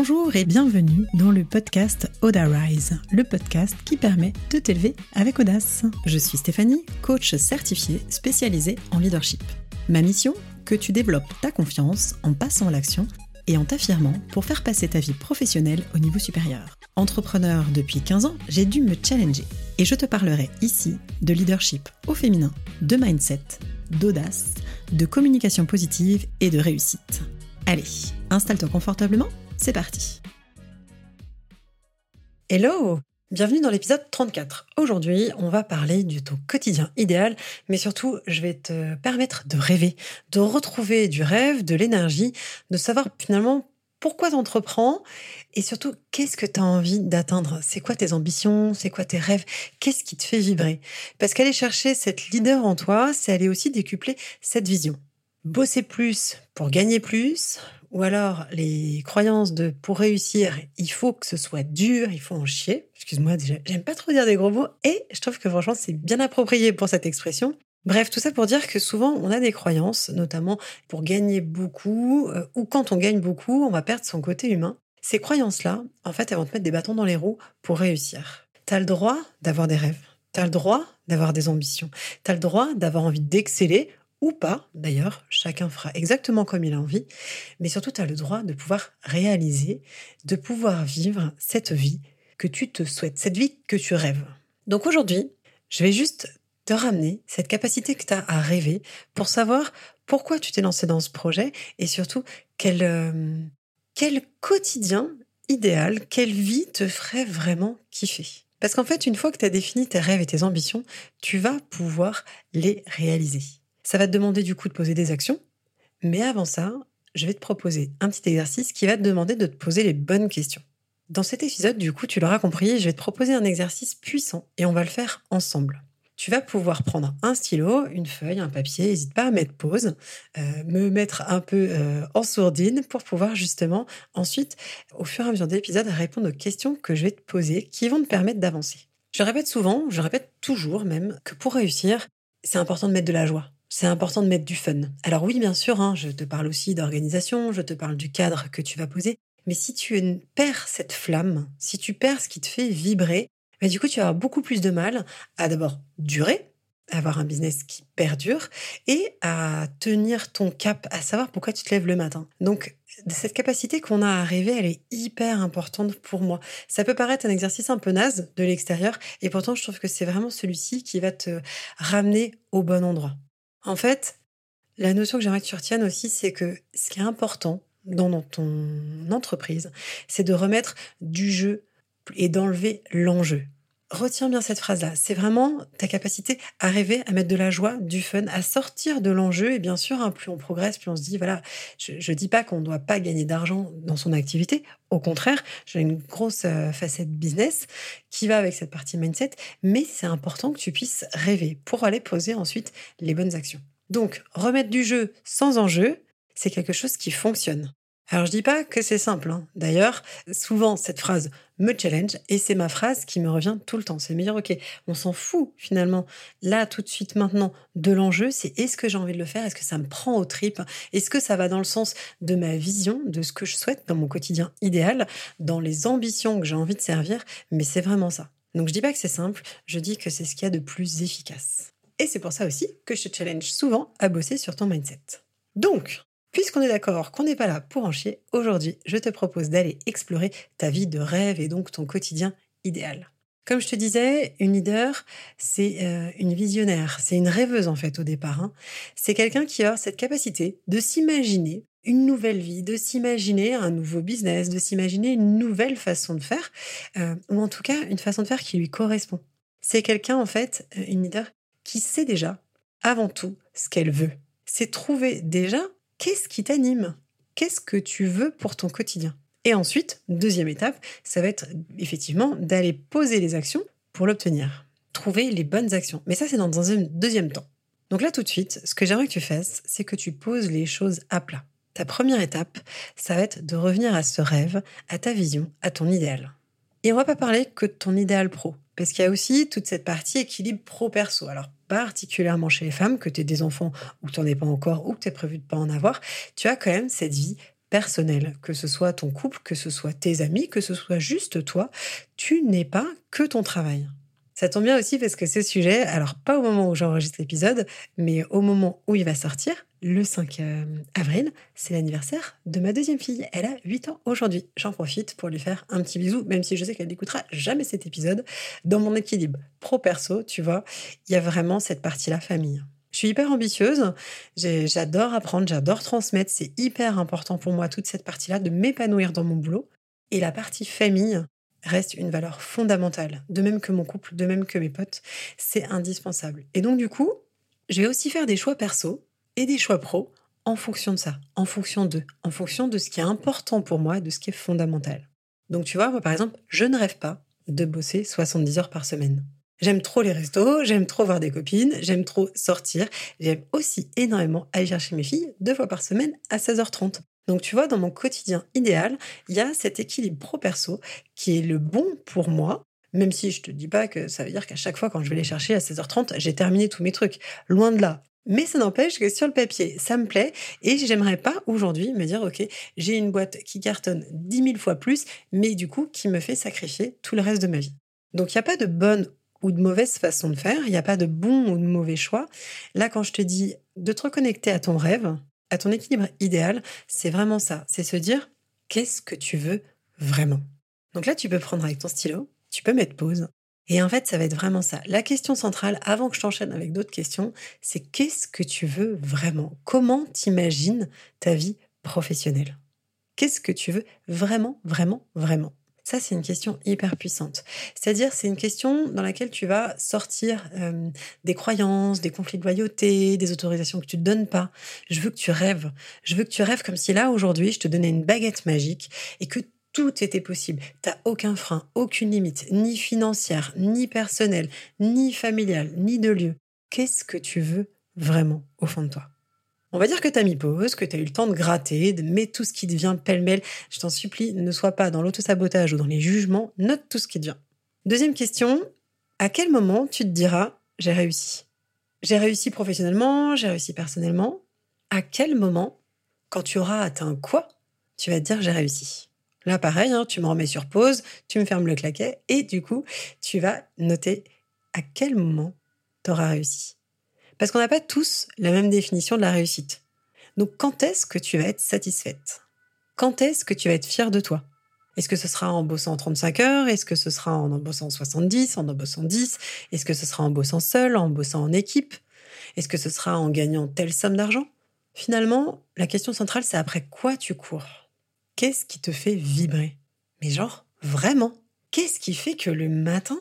Bonjour et bienvenue dans le podcast Oda Rise, le podcast qui permet de t'élever avec audace. Je suis Stéphanie, coach certifiée spécialisée en leadership. Ma mission Que tu développes ta confiance en passant à l'action et en t'affirmant pour faire passer ta vie professionnelle au niveau supérieur. Entrepreneur depuis 15 ans, j'ai dû me challenger et je te parlerai ici de leadership au féminin, de mindset, d'audace, de communication positive et de réussite. Allez, installe-toi confortablement c'est parti Hello Bienvenue dans l'épisode 34. Aujourd'hui, on va parler du ton quotidien idéal, mais surtout, je vais te permettre de rêver, de retrouver du rêve, de l'énergie, de savoir finalement pourquoi tu entreprends et surtout qu'est-ce que tu as envie d'atteindre? C'est quoi tes ambitions, c'est quoi tes rêves, qu'est-ce qui te fait vibrer? Parce qu'aller chercher cette leader en toi, c'est aller aussi décupler cette vision. Bosser plus pour gagner plus, ou alors les croyances de pour réussir, il faut que ce soit dur, il faut en chier. Excuse-moi, j'aime pas trop dire des gros mots et je trouve que franchement c'est bien approprié pour cette expression. Bref, tout ça pour dire que souvent on a des croyances, notamment pour gagner beaucoup euh, ou quand on gagne beaucoup, on va perdre son côté humain. Ces croyances-là, en fait, elles vont te mettre des bâtons dans les roues pour réussir. Tu as le droit d'avoir des rêves. Tu as le droit d'avoir des ambitions. Tu as le droit d'avoir envie d'exceller ou pas, d'ailleurs, chacun fera exactement comme il a envie, mais surtout tu as le droit de pouvoir réaliser, de pouvoir vivre cette vie que tu te souhaites, cette vie que tu rêves. Donc aujourd'hui, je vais juste te ramener cette capacité que tu as à rêver pour savoir pourquoi tu t'es lancé dans ce projet et surtout quel, euh, quel quotidien idéal, quelle vie te ferait vraiment kiffer. Parce qu'en fait, une fois que tu as défini tes rêves et tes ambitions, tu vas pouvoir les réaliser. Ça va te demander du coup de poser des actions. Mais avant ça, je vais te proposer un petit exercice qui va te demander de te poser les bonnes questions. Dans cet épisode, du coup, tu l'auras compris, je vais te proposer un exercice puissant et on va le faire ensemble. Tu vas pouvoir prendre un stylo, une feuille, un papier, n'hésite pas à mettre pause, euh, me mettre un peu euh, en sourdine pour pouvoir justement ensuite, au fur et à mesure de l'épisode, répondre aux questions que je vais te poser qui vont te permettre d'avancer. Je répète souvent, je répète toujours même, que pour réussir, c'est important de mettre de la joie c'est important de mettre du fun. Alors oui, bien sûr, hein, je te parle aussi d'organisation, je te parle du cadre que tu vas poser, mais si tu perds cette flamme, si tu perds ce qui te fait vibrer, bah, du coup, tu vas avoir beaucoup plus de mal à d'abord durer, à avoir un business qui perdure et à tenir ton cap, à savoir pourquoi tu te lèves le matin. Donc, cette capacité qu'on a à rêver, elle est hyper importante pour moi. Ça peut paraître un exercice un peu naze de l'extérieur, et pourtant, je trouve que c'est vraiment celui-ci qui va te ramener au bon endroit. En fait, la notion que j'aimerais que tu retiennes aussi, c'est que ce qui est important dans ton entreprise, c'est de remettre du jeu et d'enlever l'enjeu. Retiens bien cette phrase-là. C'est vraiment ta capacité à rêver, à mettre de la joie, du fun, à sortir de l'enjeu. Et bien sûr, hein, plus on progresse, plus on se dit, voilà, je ne dis pas qu'on ne doit pas gagner d'argent dans son activité. Au contraire, j'ai une grosse euh, facette business qui va avec cette partie mindset. Mais c'est important que tu puisses rêver pour aller poser ensuite les bonnes actions. Donc, remettre du jeu sans enjeu, c'est quelque chose qui fonctionne. Alors je dis pas que c'est simple. Hein. D'ailleurs, souvent cette phrase me challenge et c'est ma phrase qui me revient tout le temps. C'est me dire ok, on s'en fout finalement là tout de suite maintenant de l'enjeu. C'est est-ce que j'ai envie de le faire? Est-ce que ça me prend aux tripes? Est-ce que ça va dans le sens de ma vision, de ce que je souhaite dans mon quotidien idéal, dans les ambitions que j'ai envie de servir? Mais c'est vraiment ça. Donc je dis pas que c'est simple. Je dis que c'est ce qu'il y a de plus efficace. Et c'est pour ça aussi que je te challenge souvent à bosser sur ton mindset. Donc, Puisqu'on est d'accord qu'on n'est pas là pour en chier, aujourd'hui, je te propose d'aller explorer ta vie de rêve et donc ton quotidien idéal. Comme je te disais, une leader, c'est euh, une visionnaire, c'est une rêveuse en fait au départ. Hein. C'est quelqu'un qui a cette capacité de s'imaginer une nouvelle vie, de s'imaginer un nouveau business, de s'imaginer une nouvelle façon de faire, euh, ou en tout cas une façon de faire qui lui correspond. C'est quelqu'un en fait, euh, une leader, qui sait déjà avant tout ce qu'elle veut. C'est trouver déjà qu'est-ce qui t'anime? Qu'est-ce que tu veux pour ton quotidien? Et ensuite, deuxième étape, ça va être effectivement d'aller poser les actions pour l'obtenir. Trouver les bonnes actions. Mais ça, c'est dans un deuxième temps. Donc là, tout de suite, ce que j'aimerais que tu fasses, c'est que tu poses les choses à plat. Ta première étape, ça va être de revenir à ce rêve, à ta vision, à ton idéal. Et on va pas parler que de ton idéal pro, parce qu'il y a aussi toute cette partie équilibre pro-perso. Alors, particulièrement chez les femmes, que tu aies des enfants ou que tu n'en aies pas encore ou que tu aies prévu de pas en avoir, tu as quand même cette vie personnel, que ce soit ton couple, que ce soit tes amis, que ce soit juste toi, tu n'es pas que ton travail. Ça tombe bien aussi parce que ce sujet, alors pas au moment où j'enregistre l'épisode, mais au moment où il va sortir, le 5 euh, avril, c'est l'anniversaire de ma deuxième fille. Elle a 8 ans aujourd'hui. J'en profite pour lui faire un petit bisou, même si je sais qu'elle n'écoutera jamais cet épisode. Dans mon équilibre pro-perso, tu vois, il y a vraiment cette partie-là famille. Je suis hyper ambitieuse, j'adore apprendre, j'adore transmettre, c'est hyper important pour moi toute cette partie-là de m'épanouir dans mon boulot. Et la partie famille, reste une valeur fondamentale, de même que mon couple, de même que mes potes, c'est indispensable. Et donc du coup, je vais aussi faire des choix perso et des choix pro en fonction de ça, en fonction d'eux, en fonction de ce qui est important pour moi, de ce qui est fondamental. Donc tu vois, moi par exemple, je ne rêve pas de bosser 70 heures par semaine. J'aime trop les restos, j'aime trop voir des copines, j'aime trop sortir, j'aime aussi énormément aller chercher mes filles deux fois par semaine à 16h30. Donc tu vois, dans mon quotidien idéal, il y a cet équilibre pro-perso qui est le bon pour moi, même si je te dis pas que ça veut dire qu'à chaque fois quand je vais les chercher à 16h30, j'ai terminé tous mes trucs. Loin de là. Mais ça n'empêche que sur le papier, ça me plaît et j'aimerais pas aujourd'hui me dire, OK, j'ai une boîte qui cartonne 10 000 fois plus, mais du coup, qui me fait sacrifier tout le reste de ma vie. Donc, il n'y a pas de bonne ou de mauvaise façon de faire, il n'y a pas de bon ou de mauvais choix. Là, quand je te dis de te reconnecter à ton rêve, à ton équilibre idéal, c'est vraiment ça. C'est se dire qu'est-ce que tu veux vraiment? Donc là, tu peux prendre avec ton stylo, tu peux mettre pause. Et en fait, ça va être vraiment ça. La question centrale, avant que je t'enchaîne avec d'autres questions, c'est qu'est-ce que tu veux vraiment? Comment t'imagines ta vie professionnelle? Qu'est-ce que tu veux vraiment, vraiment, vraiment? Ça, c'est une question hyper puissante. C'est-à-dire, c'est une question dans laquelle tu vas sortir des croyances, des conflits de loyauté, des autorisations que tu ne donnes pas. Je veux que tu rêves. Je veux que tu rêves comme si là, aujourd'hui, je te donnais une baguette magique et que tout était possible. Tu n'as aucun frein, aucune limite, ni financière, ni personnelle, ni familiale, ni de lieu. Qu'est-ce que tu veux vraiment au fond de toi? On va dire que tu as mis pause, que tu as eu le temps de gratter, de mettre tout ce qui te vient pêle-mêle. Je t'en supplie, ne sois pas dans l'autosabotage ou dans les jugements, note tout ce qui te vient. Deuxième question, à quel moment tu te diras j'ai réussi? J'ai réussi professionnellement, j'ai réussi personnellement. À quel moment, quand tu auras atteint quoi, tu vas te dire j'ai réussi? Là, pareil, hein, tu me remets sur pause, tu me fermes le claquet et du coup, tu vas noter à quel moment tu auras réussi. Parce qu'on n'a pas tous la même définition de la réussite. Donc quand est-ce que tu vas être satisfaite? Quand est-ce que tu vas être fière de toi? Est-ce que ce sera en bossant 35 heures? Est-ce que ce sera en bossant 70, en en bossant 10 Est-ce que ce sera en bossant seul, en bossant en équipe? Est-ce que ce sera en gagnant telle somme d'argent? Finalement, la question centrale, c'est après quoi tu cours? Qu'est-ce qui te fait vibrer? Mais genre, vraiment? Qu'est-ce qui fait que le matin,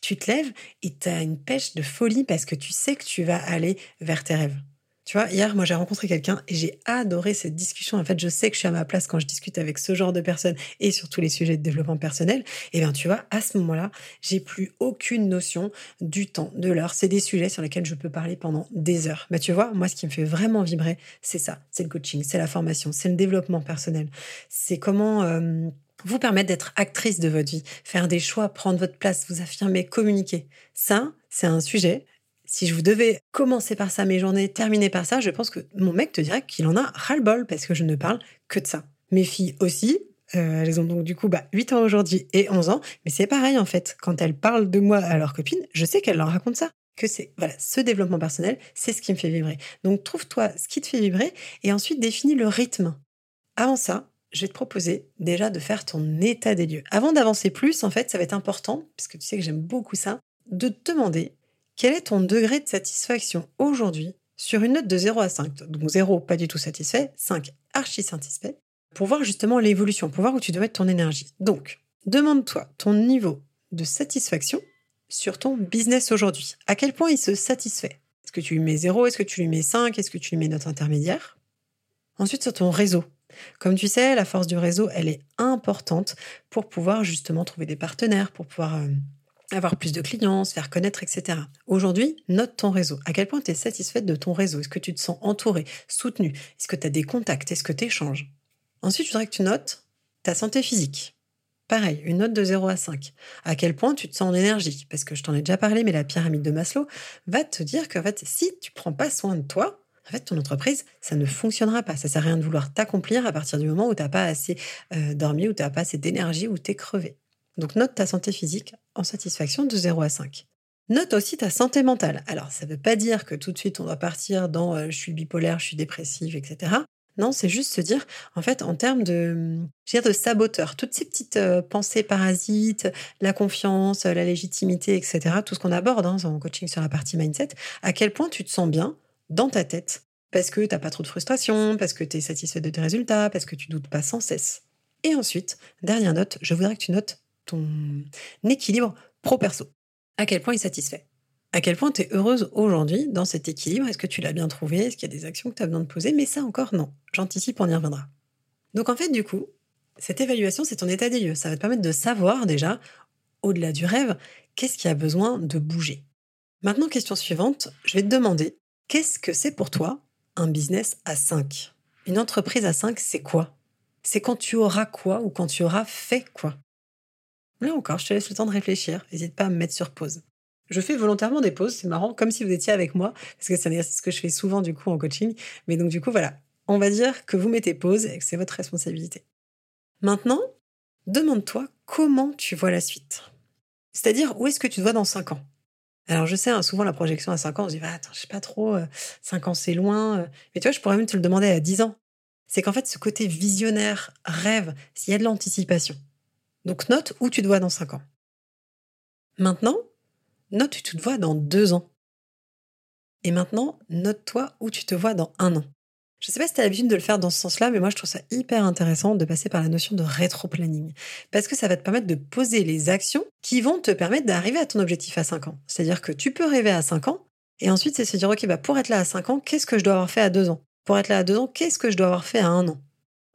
tu te lèves et tu as une pêche de folie parce que tu sais que tu vas aller vers tes rêves? Tu vois, hier, moi, j'ai rencontré quelqu'un et j'ai adoré cette discussion. En fait, je sais que je suis à ma place quand je discute avec ce genre de personnes et sur tous les sujets de développement personnel. Et bien, tu vois, à ce moment-là, j'ai plus aucune notion du temps, de l'heure. C'est des sujets sur lesquels je peux parler pendant des heures. Mais tu vois, moi, ce qui me fait vraiment vibrer, c'est ça. C'est le coaching, c'est la formation, c'est le développement personnel. C'est comment... Euh, vous permettre d'être actrice de votre vie, faire des choix, prendre votre place, vous affirmer, communiquer. Ça, c'est un sujet. Si je vous devais commencer par ça mes journées, terminer par ça, je pense que mon mec te dirait qu'il en a ras-le-bol parce que je ne parle que de ça. Mes filles aussi, euh, elles ont donc du coup bah, 8 ans aujourd'hui et 11 ans, mais c'est pareil en fait. Quand elles parlent de moi à leurs copines, je sais qu'elles leur racontent ça. Que c'est, voilà, ce développement personnel, c'est ce qui me fait vibrer. Donc trouve-toi ce qui te fait vibrer et ensuite définis le rythme. Avant ça, je vais te proposer déjà de faire ton état des lieux. Avant d'avancer plus, en fait, ça va être important, puisque tu sais que j'aime beaucoup ça, de te demander quel est ton degré de satisfaction aujourd'hui sur une note de 0 à 5. Donc 0, pas du tout satisfait, 5, archi satisfait, pour voir justement l'évolution, pour voir où tu dois mettre ton énergie. Donc, demande-toi ton niveau de satisfaction sur ton business aujourd'hui. À quel point il se satisfait? Est-ce que tu lui mets 0 Est-ce que tu lui mets 5 Est-ce que tu lui mets note intermédiaire? Ensuite, sur ton réseau. Comme tu sais, la force du réseau, elle est importante pour pouvoir justement trouver des partenaires, pour pouvoir euh, avoir plus de clients, se faire connaître, etc. Aujourd'hui, note ton réseau. À quel point tu es satisfaite de ton réseau? Est-ce que tu te sens entouré, soutenu Est-ce que tu as des contacts? Est-ce que tu échanges Ensuite, je voudrais que tu notes ta santé physique. Pareil, une note de 0 à 5. À quel point tu te sens en énergie? Parce que je t'en ai déjà parlé, mais la pyramide de Maslow va te dire fait, si tu prends pas soin de toi, en ton entreprise, ça ne fonctionnera pas. Ça sert à rien de vouloir t'accomplir à partir du moment où tu n'as pas assez euh, dormi, où tu n'as pas assez d'énergie, où tu es crevé. Donc note ta santé physique en satisfaction de 0 à 5. Note aussi ta santé mentale. Alors, ça ne veut pas dire que tout de suite on doit partir dans euh, je suis bipolaire, je suis dépressive, etc. Non, c'est juste se dire, en fait, en termes de, je de saboteur, toutes ces petites euh, pensées parasites, la confiance, la légitimité, etc., tout ce qu'on aborde hein, en coaching sur la partie mindset, à quel point tu te sens bien dans ta tête parce que tu n'as pas trop de frustration, parce que tu es satisfait de tes résultats, parce que tu doutes pas sans cesse. Et ensuite, dernière note, je voudrais que tu notes ton équilibre pro-perso. À quel point il est satisfait? À quel point tu es heureuse aujourd'hui dans cet équilibre? Est-ce que tu l'as bien trouvé? Est-ce qu'il y a des actions que tu as besoin de poser? Mais ça encore, non. J'anticipe, on y reviendra. Donc en fait, du coup, cette évaluation, c'est ton état des lieux. Ça va te permettre de savoir déjà, au-delà du rêve, qu'est-ce qui a besoin de bouger. Maintenant, question suivante, je vais te demander, qu'est-ce que c'est pour toi un business à 5 Une entreprise à 5, c'est quoi? C'est quand tu auras quoi ou quand tu auras fait quoi? Là encore, je te laisse le temps de réfléchir. N'hésite pas à me mettre sur pause. Je fais volontairement des pauses, c'est marrant, comme si vous étiez avec moi, parce que c'est un exercice que je fais souvent du coup en coaching. Mais donc du coup, voilà, on va dire que vous mettez pause et que c'est votre responsabilité. Maintenant, demande-toi comment tu vois la suite. C'est-à-dire, où est-ce que tu te vois dans 5 ans? Alors je sais, hein, souvent la projection à 5 ans, on se dit, bah, attends, je sais pas trop, 5 euh, ans c'est loin. Euh. Mais tu vois, je pourrais même te le demander à 10 ans. C'est qu'en fait, ce côté visionnaire, rêve, s'il y a de l'anticipation. Donc note où tu te vois dans 5 ans. Maintenant, note où tu te vois dans deux ans. Et maintenant, note-toi où tu te vois dans un an. Je ne sais pas si tu as l'habitude de le faire dans ce sens-là, mais moi je trouve ça hyper intéressant de passer par la notion de rétro-planning. Parce que ça va te permettre de poser les actions qui vont te permettre d'arriver à ton objectif à 5 ans. C'est-à-dire que tu peux rêver à 5 ans, et ensuite c'est se dire, ok, bah pour être là à 5 ans, qu'est-ce que je dois avoir fait à 2 ans? Pour être là à 2 ans, qu'est-ce que je dois avoir fait à 1 an?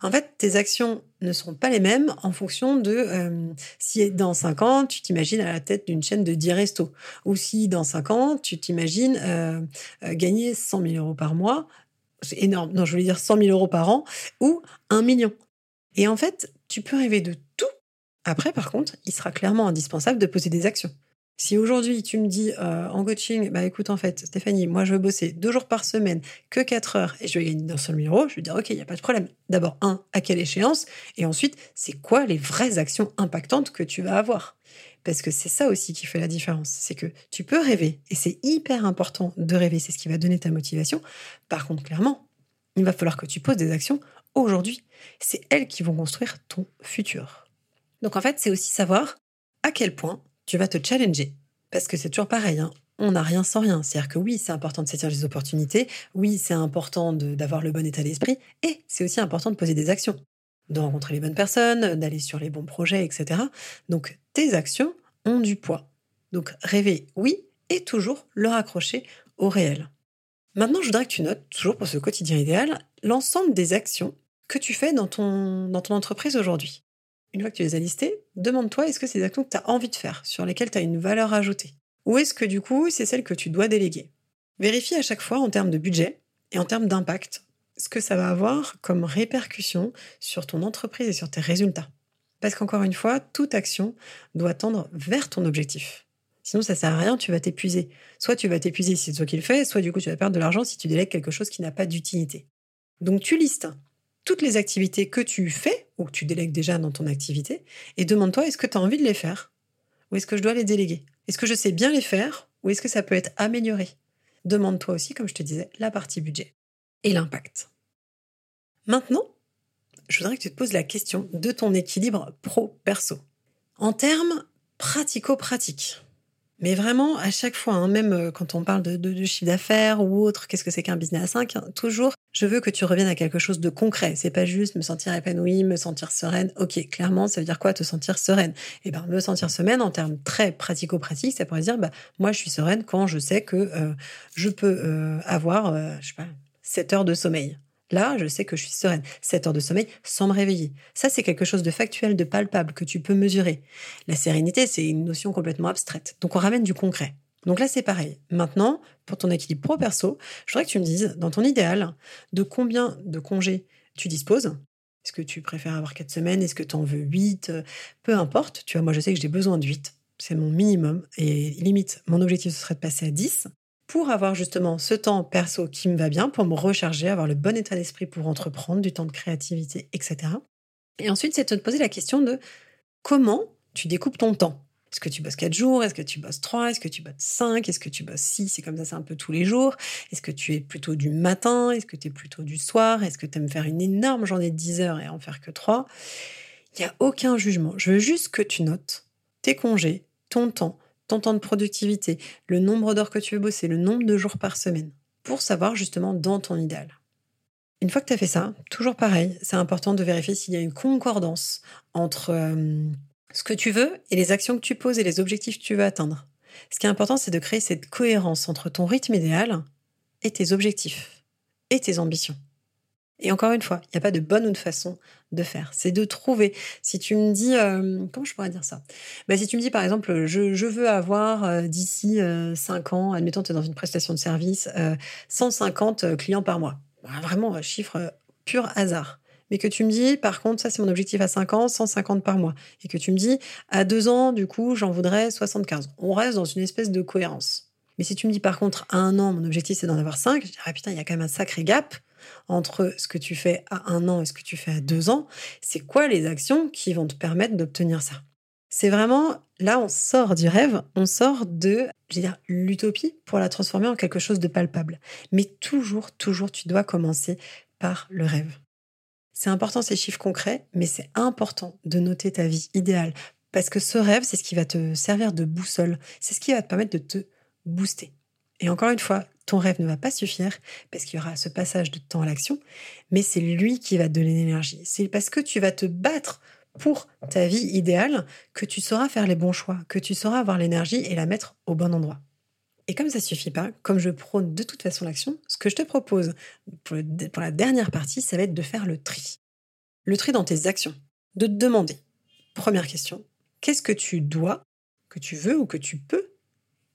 En fait, tes actions ne seront pas les mêmes en fonction de euh, si dans 5 ans, tu t'imagines à la tête d'une chaîne de 10 restos, ou si dans 5 ans, tu t'imagines euh, euh, gagner 100 000 euros par mois, c'est énorme, non, je voulais dire 100 000 euros par an, ou 1 million. Et en fait, tu peux rêver de tout. Après, par contre, il sera clairement indispensable de poser des actions. Si aujourd'hui tu me dis euh, en coaching, bah écoute en fait Stéphanie, moi je veux bosser deux jours par semaine, que quatre heures et je vais gagner 900 000 euros, je vais dire ok, il n'y a pas de problème. D'abord, un, à quelle échéance? Et ensuite, c'est quoi les vraies actions impactantes que tu vas avoir? Parce que c'est ça aussi qui fait la différence. C'est que tu peux rêver et c'est hyper important de rêver, c'est ce qui va donner ta motivation. Par contre, clairement, il va falloir que tu poses des actions aujourd'hui. C'est elles qui vont construire ton futur. Donc en fait, c'est aussi savoir à quel point tu vas te challenger. Parce que c'est toujours pareil, hein. on n'a rien sans rien. C'est-à-dire que oui, c'est important de saisir les opportunités, oui, c'est important d'avoir le bon état d'esprit, et c'est aussi important de poser des actions, de rencontrer les bonnes personnes, d'aller sur les bons projets, etc. Donc tes actions ont du poids. Donc rêver, oui, et toujours le raccrocher au réel. Maintenant, je voudrais que tu notes, toujours pour ce quotidien idéal, l'ensemble des actions que tu fais dans ton, dans ton entreprise aujourd'hui. Une fois que tu les as listées, demande-toi est-ce que c'est des actions que tu as envie de faire, sur lesquelles tu as une valeur ajoutée Ou est-ce que du coup, c'est celles que tu dois déléguer? Vérifie à chaque fois en termes de budget et en termes d'impact ce que ça va avoir comme répercussion sur ton entreprise et sur tes résultats. Parce qu'encore une fois, toute action doit tendre vers ton objectif. Sinon, ça sert à rien, tu vas t'épuiser. Soit tu vas t'épuiser si c'est toi qui le fais, soit du coup tu vas perdre de l'argent si tu délègues quelque chose qui n'a pas d'utilité. Donc tu listes toutes les activités que tu fais ou que tu délègues déjà dans ton activité et demande-toi est-ce que tu as envie de les faire ou est-ce que je dois les déléguer? Est-ce que je sais bien les faire ou est-ce que ça peut être amélioré? Demande-toi aussi, comme je te disais, la partie budget et l'impact. Maintenant, je voudrais que tu te poses la question de ton équilibre pro-perso. En termes pratico-pratiques, mais vraiment, à chaque fois, hein, même euh, quand on parle de, chiffre d'affaires ou autre, qu'est-ce que c'est qu'un business à 5 hein, Toujours, je veux que tu reviennes à quelque chose de concret. C'est pas juste me sentir épanouie, me sentir sereine. Ok, clairement, ça veut dire quoi te sentir sereine? Eh ben, me sentir sereine en termes très pratico-pratiques, ça pourrait dire, bah, moi, je suis sereine quand je sais que euh, je peux euh, avoir, je sais pas, 7 heures de sommeil. Là, je sais que je suis sereine. 7 heures de sommeil sans me réveiller. Ça, c'est quelque chose de factuel, de palpable, que tu peux mesurer. La sérénité, c'est une notion complètement abstraite. Donc, on ramène du concret. Donc là, c'est pareil. Maintenant, pour ton équilibre pro-perso, je voudrais que tu me dises, dans ton idéal, de combien de congés tu disposes? Est-ce que tu préfères avoir 4 semaines? Est-ce que tu en veux 8 Peu importe. Tu vois, moi, je sais que j'ai besoin de 8. C'est mon minimum. Et limite, mon objectif, ce serait de passer à 10. Pour avoir justement ce temps perso qui me va bien, pour me recharger, avoir le bon état d'esprit pour entreprendre, du temps de créativité, etc. Et ensuite, c'est de te poser la question de comment tu découpes ton temps. Est-ce que tu bosses 4 jours? Est-ce que tu bosses 3 Est-ce que tu bosses 5 Est-ce que tu bosses 6 C'est comme ça, c'est un peu tous les jours. Est-ce que tu es plutôt du matin? Est-ce que tu es plutôt du soir? Est-ce que tu aimes faire une énorme journée de 10 heures et en faire que 3 Il n'y a aucun jugement. Je veux juste que tu notes tes congés, ton temps, ton temps de productivité, le nombre d'heures que tu veux bosser, le nombre de jours par semaine, pour savoir justement dans ton idéal. Une fois que tu as fait ça, toujours pareil, c'est important de vérifier s'il y a une concordance entre euh, ce que tu veux et les actions que tu poses et les objectifs que tu veux atteindre. Ce qui est important, c'est de créer cette cohérence entre ton rythme idéal et tes objectifs et tes ambitions. Et encore une fois, il n'y a pas de bonne ou de façon de faire. C'est de trouver. Si tu me dis, euh, comment je pourrais dire ça? Bah, Si tu me dis, par exemple, je, veux avoir euh, d'ici 5 euh, ans, admettons, tu es dans une prestation de service, 150 clients par mois. Bah, vraiment, un chiffre pur hasard. Mais que tu me dis, par contre, ça c'est mon objectif à 5 ans, 150 par mois. Et que tu me dis, à 2 ans, du coup, j'en voudrais 75. On reste dans une espèce de cohérence. Mais si tu me dis, par contre, à un an, mon objectif c'est d'en avoir 5, je dirais, ah, putain, il y a quand même un sacré gap entre ce que tu fais à un an et ce que tu fais à deux ans, c'est quoi les actions qui vont te permettre d'obtenir ça? C'est vraiment, là, on sort du rêve, on sort de, l'utopie pour la transformer en quelque chose de palpable. Mais toujours, toujours, tu dois commencer par le rêve. C'est important ces chiffres concrets, mais c'est important de noter ta vie idéale. Parce que ce rêve, c'est ce qui va te servir de boussole. C'est ce qui va te permettre de te booster. Et encore une fois, ton rêve ne va pas suffire parce qu'il y aura ce passage de temps à l'action, mais c'est lui qui va te donner l'énergie. C'est parce que tu vas te battre pour ta vie idéale que tu sauras faire les bons choix, que tu sauras avoir l'énergie et la mettre au bon endroit. Et comme ça suffit pas, comme je prône de toute façon l'action, ce que je te propose pour, pour la dernière partie, ça va être de faire le tri. Le tri dans tes actions. De te demander, première question, qu'est-ce que tu dois, que tu veux ou que tu peux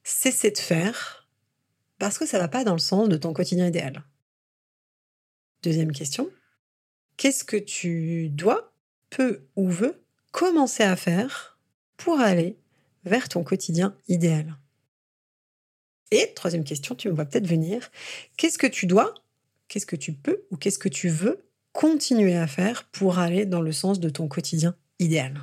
cesser de faire parce que ça ne va pas dans le sens de ton quotidien idéal. Deuxième question, qu'est-ce que tu dois, peux ou veux commencer à faire pour aller vers ton quotidien idéal? Et troisième question, tu me vois peut-être venir, qu'est-ce que tu dois, qu'est-ce que tu peux ou qu'est-ce que tu veux continuer à faire pour aller dans le sens de ton quotidien idéal?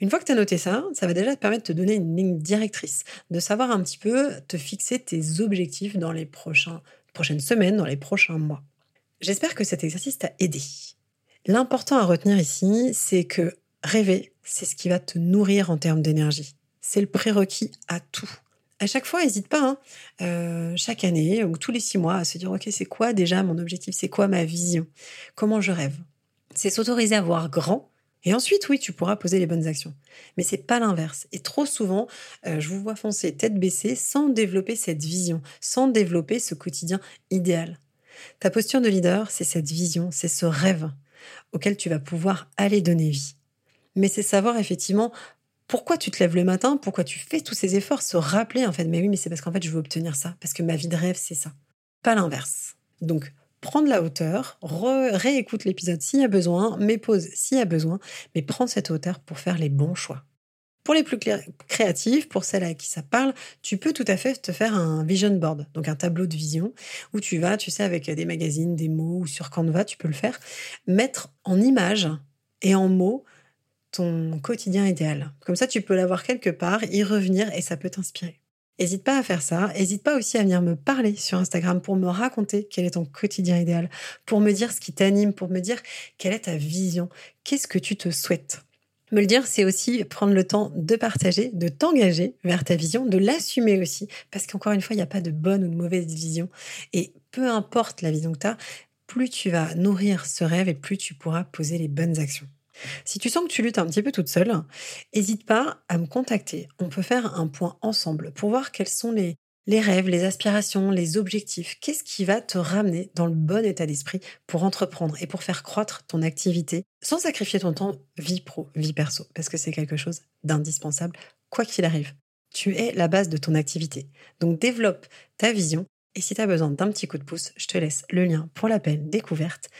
Une fois que tu as noté ça, ça va déjà te permettre de te donner une ligne directrice, de savoir un petit peu te fixer tes objectifs dans les prochaines semaines, dans les prochains mois. J'espère que cet exercice t'a aidé. L'important à retenir ici, c'est que rêver, c'est ce qui va te nourrir en termes d'énergie. C'est le prérequis à tout. À chaque fois, n'hésite pas, hein, euh, chaque année ou tous les six mois, à se dire, OK, c'est quoi déjà mon objectif? C'est quoi ma vision? Comment je rêve? C'est s'autoriser à voir grand et ensuite, oui, tu pourras poser les bonnes actions. Mais c'est pas l'inverse. Et trop souvent, euh, je vous vois foncer tête baissée sans développer cette vision, sans développer ce quotidien idéal. Ta posture de leader, c'est cette vision, c'est ce rêve auquel tu vas pouvoir aller donner vie. Mais c'est savoir effectivement pourquoi tu te lèves le matin, pourquoi tu fais tous ces efforts, se rappeler en fait, mais oui, mais c'est parce qu'en fait, je veux obtenir ça, parce que ma vie de rêve, c'est ça. Pas l'inverse. Donc, prendre la hauteur, réécoute l'épisode s'il y a besoin, mets pause s'il y a besoin, mais prends cette hauteur pour faire les bons choix. Pour les plus créatifs, pour celles à qui ça parle, tu peux tout à fait te faire un vision board, donc un tableau de vision, où tu vas, tu sais, avec des magazines, des mots, ou sur Canva, tu peux le faire, mettre en images et en mots ton quotidien idéal. Comme ça, tu peux l'avoir quelque part, y revenir, et ça peut t'inspirer. N'hésite pas à faire ça. N'hésite pas aussi à venir me parler sur Instagram pour me raconter quel est ton quotidien idéal, pour me dire ce qui t'anime, pour me dire quelle est ta vision, qu'est-ce que tu te souhaites? Me le dire, c'est aussi prendre le temps de partager, de t'engager vers ta vision, de l'assumer aussi, parce qu'encore une fois, il n'y a pas de bonne ou de mauvaise vision. Et peu importe la vision que tu as, plus tu vas nourrir ce rêve et plus tu pourras poser les bonnes actions. Si tu sens que tu luttes un petit peu toute seule, n'hésite pas à me contacter. On peut faire un point ensemble pour voir quels sont les, les rêves, les aspirations, les objectifs. Qu'est-ce qui va te ramener dans le bon état d'esprit pour entreprendre et pour faire croître ton activité sans sacrifier ton temps vie pro, vie perso, parce que c'est quelque chose d'indispensable, quoi qu'il arrive. Tu es la base de ton activité. Donc développe ta vision et si tu as besoin d'un petit coup de pouce, je te laisse le lien pour l'appel découverte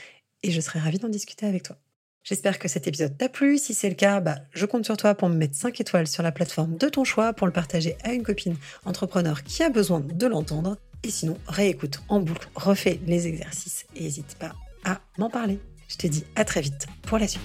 et je serai ravie d'en discuter avec toi. J'espère que cet épisode t'a plu. Si c'est le cas, bah, je compte sur toi pour me mettre 5 étoiles sur la plateforme de ton choix, pour le partager à une copine entrepreneur qui a besoin de l'entendre. Et sinon, réécoute en boucle, refais les exercices et n'hésite pas à m'en parler. Je te dis à très vite pour la suite.